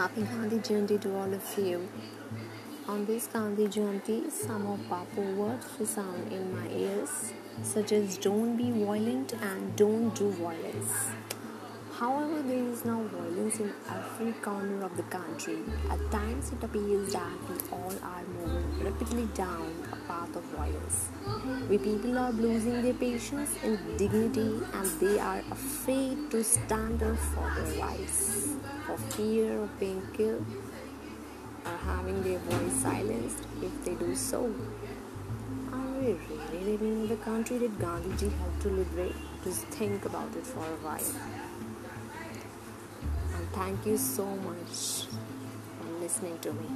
Happy Gandhi Jayanti to all of you. On this Gandhi Jayanti, some of Bapu words resound in my ears, such as don't be violent and don't do violence. However, there is now violence in every corner of the country. At times, it appears that we all are moving rapidly down a path of violence. We people are losing their patience and dignity, and they are afraid to stand up for their rights for fear of being killed or having their voice silenced if they do so. Are we really living in the country that Gandhiji helped to liberate? Just think about it for a while. And thank you so much for listening to me.